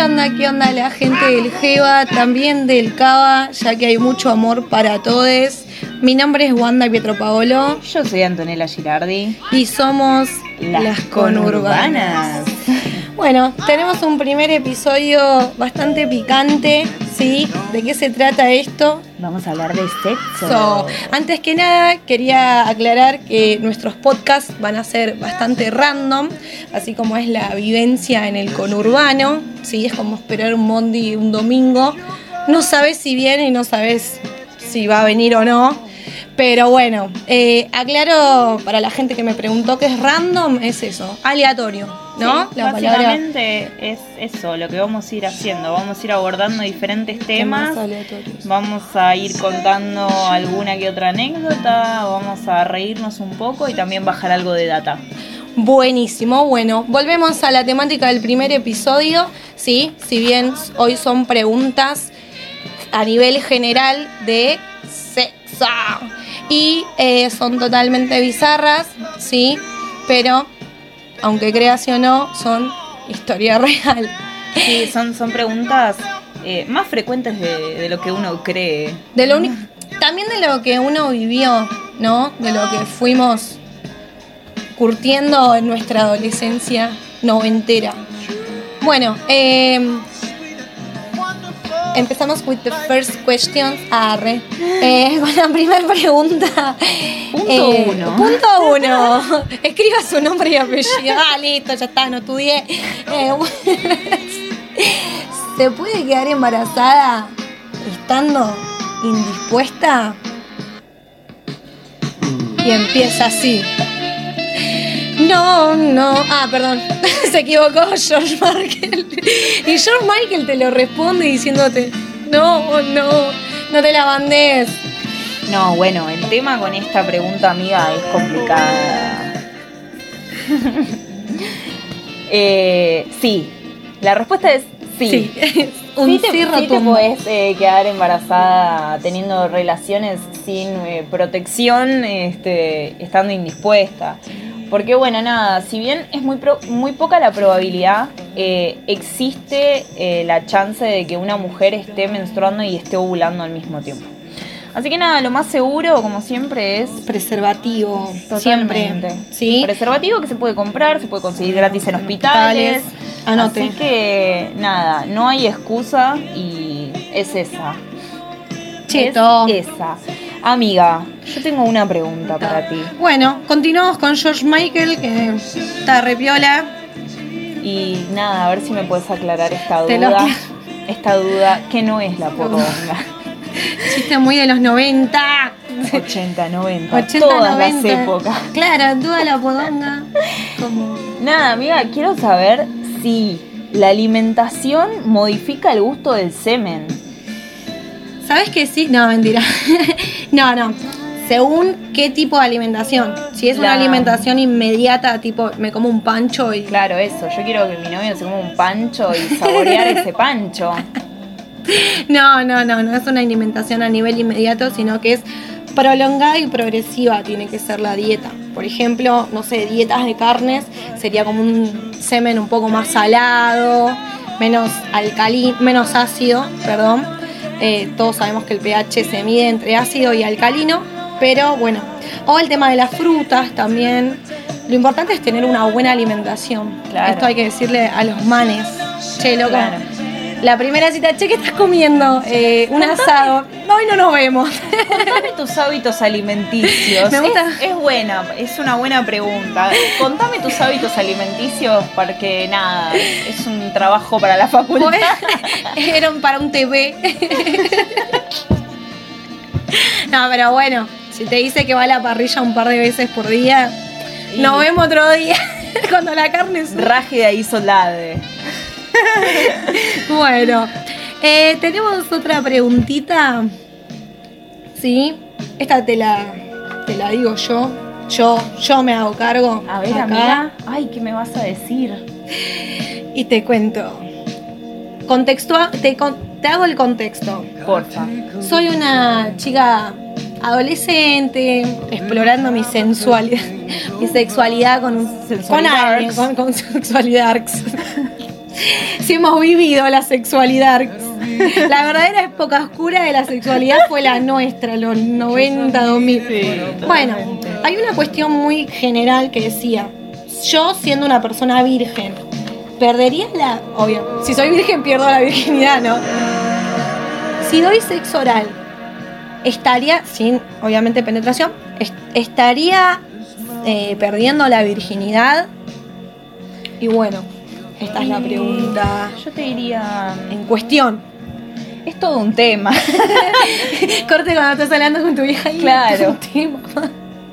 ¿Qué onda? ¿Qué onda la gente del Jeva? También del Cava, ya que hay mucho amor para todos. Mi nombre es Wanda Pietropaolo Yo soy Antonella Girardi. y somos Las, las, conurbanas. Bueno, tenemos un primer episodio bastante picante, ¿sí? ¿De qué se trata esto? Vamos a hablar de sexo. So, antes que nada, quería aclarar que nuestros podcasts van a ser bastante random, así como es la vivencia en el conurbano, ¿sí? Es como esperar un Mondi un domingo. No sabes si viene y no sabes si va a venir o no. Pero bueno, eh, aclaro para la gente que me preguntó qué es random, es eso, aleatorio, ¿no? Sí, básicamente es eso, lo que vamos a ir haciendo. Vamos a ir abordando diferentes temas. Vamos a ir contando alguna que otra anécdota, vamos a reírnos un poco y también bajar algo de data. Buenísimo, bueno, volvemos a la temática del primer episodio, ¿sí? Si bien hoy son preguntas a nivel general de sexo y eh, son totalmente bizarras, ¿sí? Pero, aunque creas o no, son historia real. Sí, son, son preguntas eh, más frecuentes de, de lo que uno cree. De lo también de lo que uno vivió, ¿no? De lo que fuimos curtiendo en nuestra adolescencia noventera. Bueno, eh, empezamos with the first question. Arre. Eh, con la primera pregunta. Punto Eh, uno. Punto uno. Escriba su nombre y apellido. Ah, listo, ya está, no estudié. Eh, ¿Se puede quedar embarazada estando indispuesta? Y empieza así. No, no. Ah, perdón. Se equivocó George Michael. Y George Michael te lo responde diciéndote, no, no, no te la bandes. No, bueno, el tema con esta pregunta, amiga, es complicada. eh, sí, la respuesta es sí. Sí. Un sí te, sí sí te rotundo. podés eh, quedar embarazada teniendo relaciones sin eh, protección, este, estando indispuesta. Porque bueno, nada, si bien es muy, pro- muy poca la probabilidad, eh, existe eh, la chance de que una mujer esté menstruando y esté ovulando al mismo tiempo. Así que nada, lo más seguro, como siempre, es Preservativo. Totalmente. Siempre. ¿Sí? Preservativo que se puede comprar, se puede conseguir gratis en hospitales. Anote. Así que nada, no hay excusa y es esa. Cheto. Es esa. Amiga, yo tengo una pregunta para ti. Bueno, continuamos con George Michael, que está repiola. Y nada, a ver si me puedes aclarar esta duda. Esta duda que no es la poronga. Chiste muy de los 90. 80, 90, 80, todas 90. las épocas. Claro, toda la podonga. Como... Nada, amiga, quiero saber si la alimentación modifica el gusto del semen. ¿Sabes que sí? No, mentira. no, no. Según qué tipo de alimentación. Si es una La- alimentación inmediata, tipo me como un pancho y. Claro, eso. Yo quiero que mi novio se coma un pancho y saborear ese pancho. No, no, no, no es una alimentación a nivel inmediato, sino que es prolongada y progresiva tiene que ser la dieta. Por ejemplo, no sé, dietas de carnes sería como un semen un poco más salado, menos alcalino, menos ácido, perdón. Eh, todos sabemos que el pH se mide entre ácido y alcalino, pero bueno. O el tema de las frutas también. Lo importante es tener una buena alimentación. Claro. Esto hay que decirle a los manes. Che, loco. Claro. La primera cita, che, ¿qué estás comiendo? Eh, un asado. No, hoy no nos vemos. Contame tus hábitos alimenticios. Me gusta. Es, es buena, es una buena pregunta. Contame tus hábitos alimenticios porque nada, es un trabajo para la facultad. Era para un TV. No, pero bueno, si te dice que va a la parrilla un par de veces por día, Y- nos vemos otro día. Cuando la carne es. Raje de ahí soldade. Bueno, eh, tenemos otra preguntita. Sí, esta te la, te la digo yo. Yo, yo me hago cargo. A ver, acá. amiga. Ay, ¿qué me vas a decir? Y te cuento. Contextua- te, te hago el contexto. Porfa. Soy una chica adolescente, explorando mi sensualidad, mi sexualidad con, un- con alguien, con, con sexualidad. si hemos vivido la sexualidad. La verdadera época oscura de la sexualidad fue la nuestra, los 90, 2000. bueno, hay una cuestión muy general que decía, yo siendo una persona virgen, perdería la... Obvio, si soy virgen pierdo la virginidad, ¿no? Si doy sexo oral, estaría, sin obviamente penetración, estaría eh, perdiendo la virginidad. Y bueno, esta es la pregunta. Yo te diría. En cuestión. Es todo un tema. Corte cuando estás hablando con tu hija. Claro.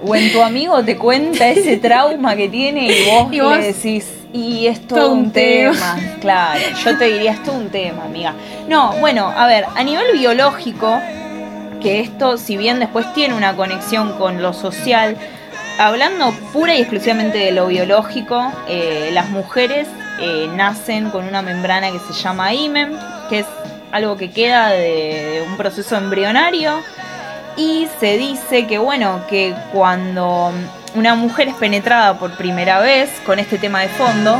O en tu amigo te cuenta ese trauma que tiene y vos, le decís, y es todo, un tema. Claro, yo te diría, es todo un tema, amiga. No, bueno, a ver, a nivel biológico, que esto, si bien después tiene una conexión con lo social, hablando pura y exclusivamente de lo biológico, eh, las mujeres eh, nacen con una membrana que se llama imen, que es algo que queda de un proceso embrionario. Y se dice que, bueno, que cuando una mujer es penetrada por primera vez con este tema de fondo.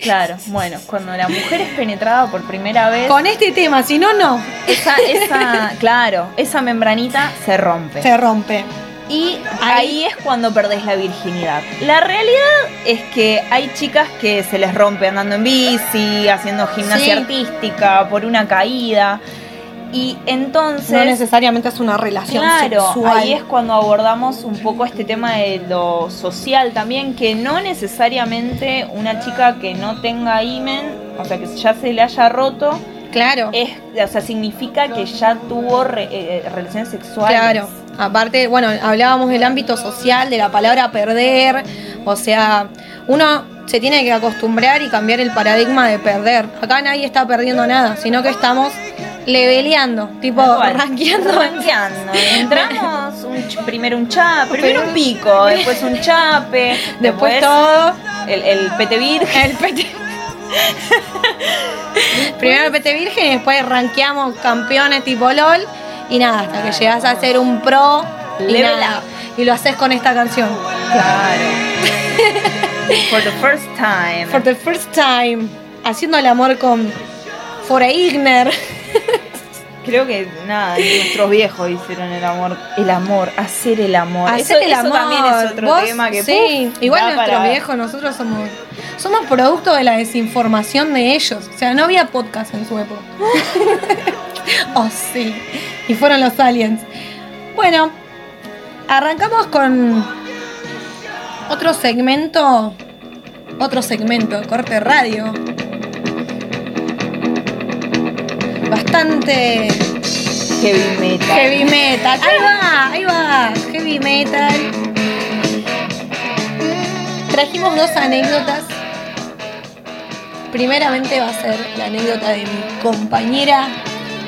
Claro, bueno, cuando la mujer es penetrada por primera vez. Con este tema, si no, no. Esa, esa, claro, esa membranita se rompe. Se rompe. Y ahí es cuando perdés la virginidad. La realidad es que hay chicas que se les rompe andando en bici, haciendo gimnasia artística, por una caída. Y entonces. No necesariamente es una relación claro, Ahí es cuando abordamos un poco este tema de lo social también, que no necesariamente una chica que no tenga imen, o sea, que ya se le haya roto. Claro. Es, o sea, significa que ya tuvo eh, relaciones sexuales. Claro. Aparte, bueno, hablábamos del ámbito social, de la palabra perder, o sea, uno se tiene que acostumbrar y cambiar el paradigma de perder. Acá nadie está perdiendo nada, sino que estamos leveleando, tipo rankeando. Rankeando. Entramos primero un chape, primero un pico, después un chape, después, todo. El, el pete virgen. El pete Primero pete virgen y después rankeamos campeones tipo LOL y nada, hasta que llegas a ser un pro y, nada, y lo haces con esta canción. Claro. For the first time. For the first time. Haciendo el amor con Foreigner. Creo que nada, nuestros viejos hicieron el amor, el amor, hacer el amor. Hacer el amor. también es otro tema que sí, igual nuestros viejos, nosotros somos somos producto de la desinformación de ellos. O sea, no había podcast en su época. oh, sí. Y fueron los aliens. Bueno, arrancamos con otro segmento. Otro segmento, corte radio. Bastante. Heavy metal. Heavy metal. Ahí va, ahí va. Heavy metal. Trajimos dos anécdotas primeramente va a ser la anécdota de mi compañera.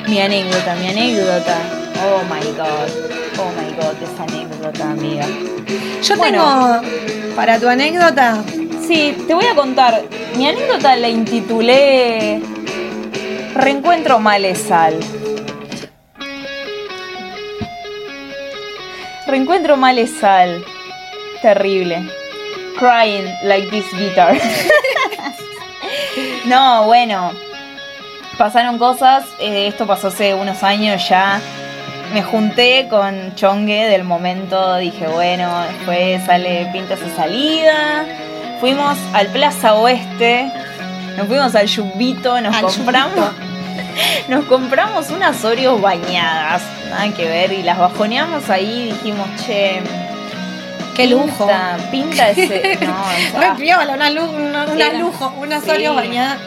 Mi anécdota, mi anécdota. Oh my god. Oh my god, esa anécdota, amiga. Yo tengo para tu anécdota. Sí, te voy a contar. Mi anécdota la intitulé Reencuentro Malesal. Reencuentro Malesal. Terrible. Crying like this guitar. No, bueno. Pasaron cosas. Eh, esto pasó hace unos años ya. Me junté con Chongue del momento. Dije, bueno, después sale Pinta su salida. Fuimos al Plaza Oeste. Nos fuimos al Yumbito. Nos compramos. Nos compramos unas Oreos bañadas. Nada que ver. Y las bajoneamos ahí. Y dijimos, che Qué lujo. Pinta ese. No, piola, una, una, lujo, una sí. bañada.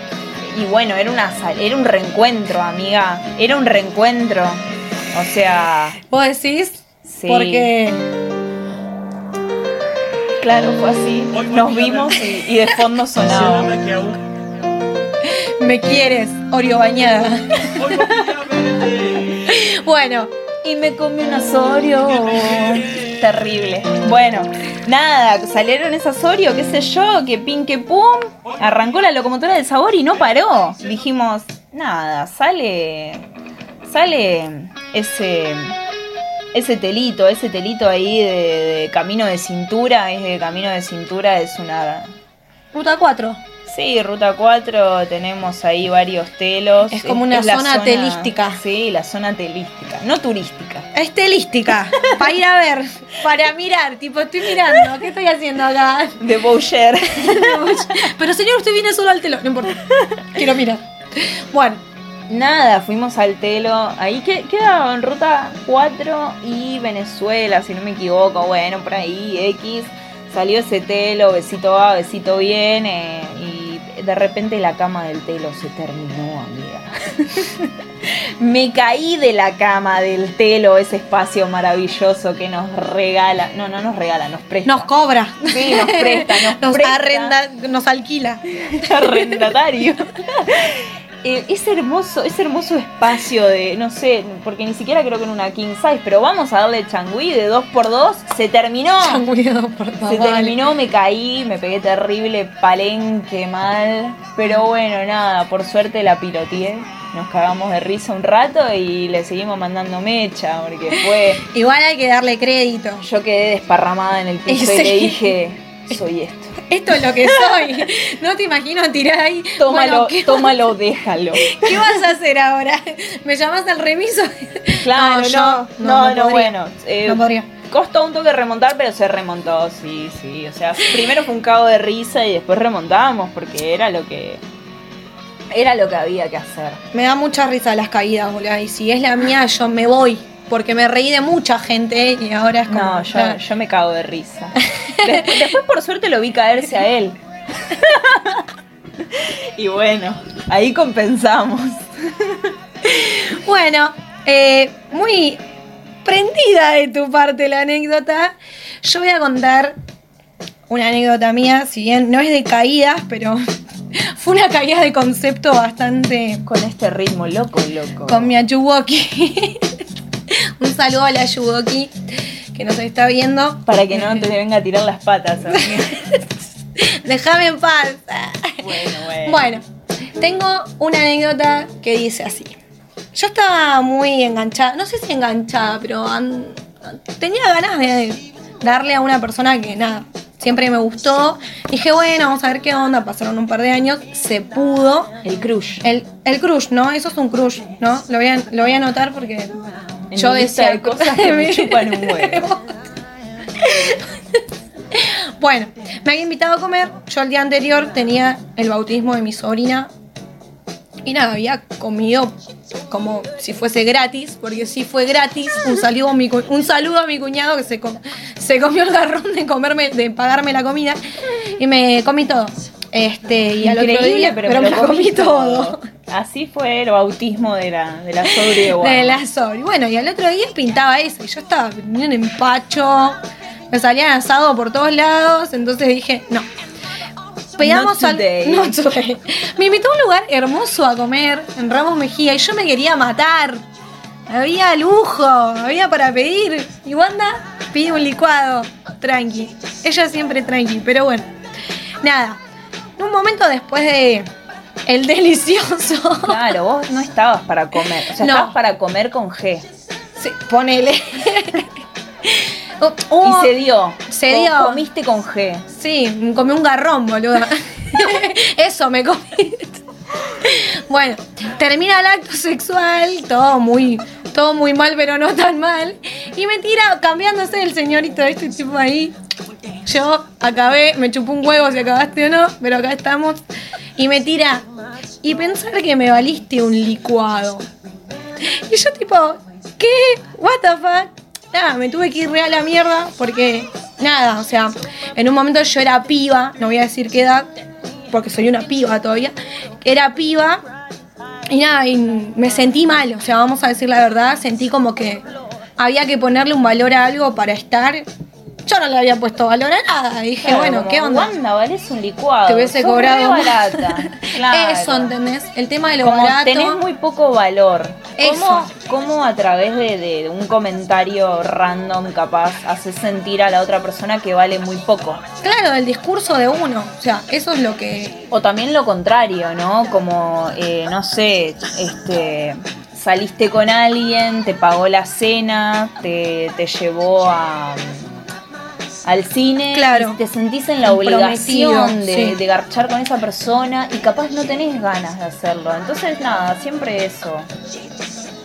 Y bueno, era, una, era un reencuentro, amiga. Era un reencuentro. O sea. ¿Vos decís? Sí. Porque. Claro, fue así. Nos vimos y, de fondo sonaba. Me quieres, Oreo bañada. bueno. Y me comí una Oreo terrible. Bueno, nada, salieron esas Oreo, qué sé yo, que pin que pum, arrancó la locomotora del sabor y no paró. Dijimos, nada, sale, sale ese, ese telito, ese telito ahí de, de camino de cintura, es de camino de cintura, es una... Ruta 4. Sí, Ruta 4, tenemos ahí varios telos. Es como una zona telística. Sí, la zona telística, no turística. Estelística. para ir a ver. Para mirar. Tipo, estoy mirando. ¿Qué estoy haciendo acá? De Boucher. Pero señor, usted viene solo al telo. No importa. Quiero mirar. Bueno. Nada, fuimos al telo. Ahí que- queda en ruta 4 y Venezuela, si no me equivoco. Bueno, por ahí, X. Salió ese telo, besito va, besito viene. De repente la cama del telo se terminó, amiga. me caí de la cama del telo, ese espacio maravilloso que nos regala. No, no nos regala, nos presta. Nos cobra. Sí, nos presta, nos presta. arrenda, nos alquila. arrendatario. Eh, ese hermoso, ese hermoso espacio de, no sé, porque ni siquiera creo que en una king size, pero vamos a darle changüí de 2x2, se terminó. Changuido, por favor. Se terminó, me caí, me pegué terrible, palenque mal. Pero bueno, nada, por suerte la piloteé. Nos cagamos de risa un rato y le seguimos mandando mecha, porque fue. Igual hay que darle crédito. Yo quedé desparramada en el piso y le dije, soy esto. Esto es lo que soy. No te imagino tirar ahí. Tómalo, Bueno, ¿qué, tómalo, déjalo. ¿Qué vas a hacer ahora? ¿Me llamas al remiso? Claro, no, yo no, no, podría. bueno. eh, No podría. Costó un toque remontar, pero se remontó, sí, sí. O sea, primero fue un cago de risa y después remontábamos porque era lo que. Era lo que había que hacer. Me da mucha risa las caídas, boludo. Y si es la mía, yo me voy. Porque me reí de mucha gente y ahora es como. No, yo, me cago de risa. Des- después, por suerte, lo vi caerse a él. y bueno, ahí compensamos. Bueno, eh, muy prendida de tu parte la anécdota. Yo voy a contar una anécdota mía, si bien no es de caídas, pero fue una caída de concepto bastante Con este ritmo loco, loco. con mi Ayuwoki. Un saludo a la Ayuwoki que nos está viendo. Para que no te venga a tirar las patas. Déjame en paz. Bueno, bueno. Bueno, tengo una anécdota que dice así. Yo estaba muy enganchada, no sé si enganchada, pero an- tenía ganas de darle a una persona que nada, siempre me gustó. Dije, bueno, vamos a ver qué onda, pasaron un par de años, se pudo. El crush. El, el crush, ¿no? Eso es un crush, ¿no? Lo voy a, lo voy a anotar porque En yo mi lista decía de cosas que me chupan un huevo. Bueno, me había invitado a comer. Yo el día anterior tenía el bautismo de mi sobrina. Y nada, había comido como si fuese gratis, porque sí fue gratis. Un saludo a mi, un saludo a mi cuñado que se, com- se comió el garrón de comerme, de pagarme la comida. Y me comí todo. Este, y al otro día, pero, pero, me lo comí todo. Así fue el bautismo de la, de la sobri de. De la Sobri. Bueno, y al otro día pintaba eso. Y yo estaba en un empacho. Me salían asado por todos lados. Entonces dije, no. Pegamos al. No. Me invitó a un lugar hermoso a comer en Ramos Mejía y yo me quería matar. Había lujo, había para pedir. Y Wanda pide un licuado. Tranqui. Ella siempre tranqui, pero bueno. Nada. Un momento después de. El delicioso. Claro, vos no estabas para comer. O sea, No. estabas para comer con G. Sí, ponele. Oh, y se dio. se dio. Comiste con G. Sí, comí un garrón, boludo. Eso me comí. bueno, termina el acto sexual, todo muy, todo muy mal, pero no tan mal. Y me tira cambiándose el señorito este tipo ahí. Yo acabé, me chupó un huevo si acabaste o no, pero acá estamos. Y me tira. Y pensar que me valiste un licuado. Y yo tipo, ¿qué? ¿What the fuck? Nada, me tuve que ir real a la mierda porque, nada, o sea, en un momento yo era piba, no voy a decir qué edad, porque soy una piba todavía, era piba y nada, y me sentí mal, o sea, vamos a decir la verdad, sentí como que había que ponerle un valor a algo para estar. Yo no le había puesto valor a nada, dije, Claro, bueno, ¿qué onda? Wanda, valés un licuado. Te hubiese sos cobrado más. barata. Claro. Eso, ¿entendés? El tema de lo Como barato. tenés muy poco valor. ¿Cómo, Eso. cómo a través de, de un comentario random capaz haces sentir a la otra persona que vale muy poco? Claro, el discurso de uno. O sea, eso es lo que. O también lo contrario, ¿no? Como, eh, no sé, este, saliste con alguien, te pagó la cena, te, te llevó a, al cine, Claro. y te sentís en la obligación de, sí. de garchar con esa persona y capaz no tenés ganas de hacerlo. Entonces, nada, siempre eso.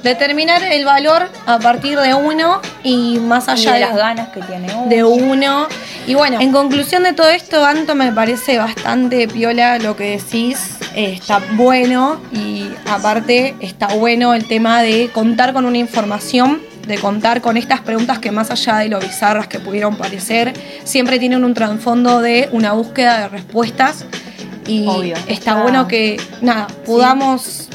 Determinar el valor a partir de uno y más Y allá de las ganas que tiene uno. de uno. Y bueno, en conclusión de todo esto, Anto, me parece bastante piola lo que decís. Eh, está bueno y aparte está bueno el tema de contar con una información, de contar con estas preguntas que más allá de lo bizarras que pudieron parecer, siempre tienen un trasfondo de una búsqueda de respuestas. Y Obvio. está, bueno que, nada, podamos...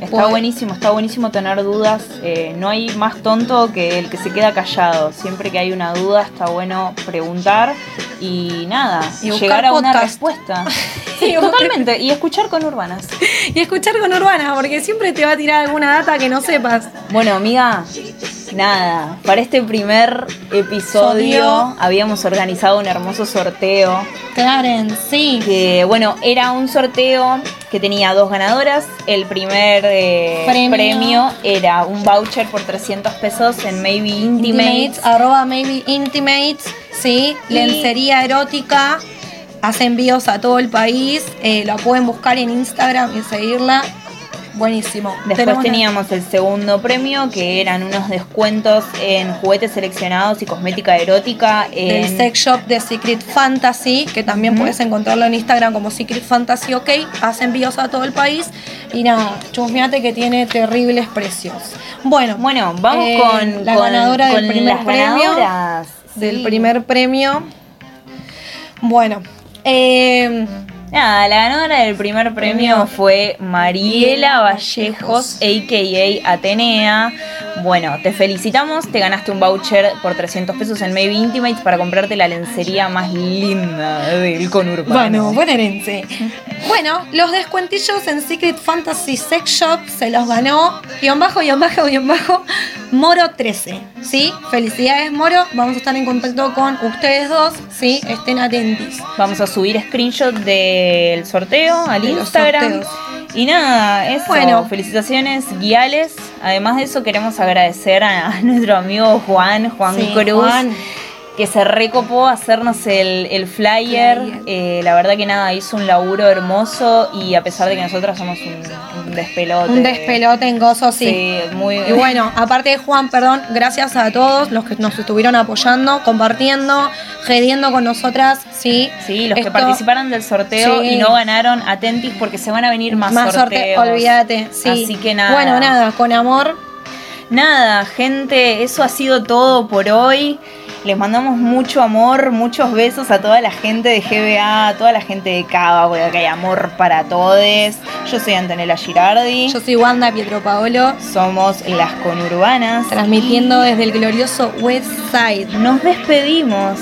Está Poder- buenísimo, está buenísimo tener dudas. Eh, no hay más tonto que el que se queda callado. Siempre que hay una duda está bueno preguntar y nada, Y llegar a una respuesta. Totalmente, y escuchar con urbanas. Y escuchar con Urbana, porque siempre te va a tirar alguna data que no sepas. Bueno, amiga, nada, para este primer episodio Sodio. habíamos organizado un hermoso sorteo. Clarence, sí. Que bueno, era un sorteo que tenía dos ganadoras. El primer eh, Premio. premio. era un voucher por 300 pesos en Maybe Intimates. Intimates, arroba maybe intimates, sí, Y- lencería erótica, hace envíos a todo el país, eh, la pueden buscar en Instagram y seguirla, buenísimo. Después teníamos el segundo premio, que eran unos descuentos en juguetes seleccionados y cosmética erótica. del En, sex shop de Secret Fantasy, que también puedes encontrarlo en Instagram como Secret Fantasy OK, hace envíos a todo el país y nada, chusmeate que tiene terribles precios. Bueno, Bueno, vamos eh, con, la con- ganadora del con primer las premio. ganadoras. del Sí. primer premio. Bueno, eh, Nada, la ganadora del primer premio fue Mariela Vallejos, a.k.a. Atenea. Bueno, te felicitamos, te ganaste un voucher por 300 pesos en Maybe Intimates para comprarte la lencería más linda del conurbano. bueno, bonaerense. Bueno, los descuentillos en Secret Fantasy Sex Shop se los ganó guion bajo, guion bajo, guion bajo, Moro 13. ¿Sí? Felicidades, Moro. Vamos a estar en contacto con ustedes dos. ¿Sí? Estén atentos. Vamos a subir screenshot del sorteo al De Instagram. Y nada, eso. Bueno. felicitaciones guiales. Además de eso, queremos agradecer a, a nuestro amigo Juan, Juan Sí, Cruz. Juan. que se recopó a hacernos el, el flyer. Flyer. Eh, la verdad que nada, hizo un laburo hermoso y a pesar de que nosotras somos un, un despelote. Un despelote en gozo, sí. Sí, muy Y bueno, aparte de Juan, perdón, gracias a todos los que nos estuvieron apoyando, compartiendo, gediendo con nosotras, sí. Sí, los que participaron del sorteo Sí. y no ganaron, atentis porque se van a venir más, Más sorteo, sorteos. olvídate, sí. Así que nada. Bueno, nada, con amor. Nada, gente, eso ha sido todo por hoy. Les mandamos mucho amor, muchos besos a toda la gente de GBA, a toda la gente de Cava, porque hay amor para todos. Yo soy Antonella Girardi. Yo soy Wanda Pietro Paolo. Somos las conurbanas. Transmitiendo desde el glorioso West Side. Nos despedimos.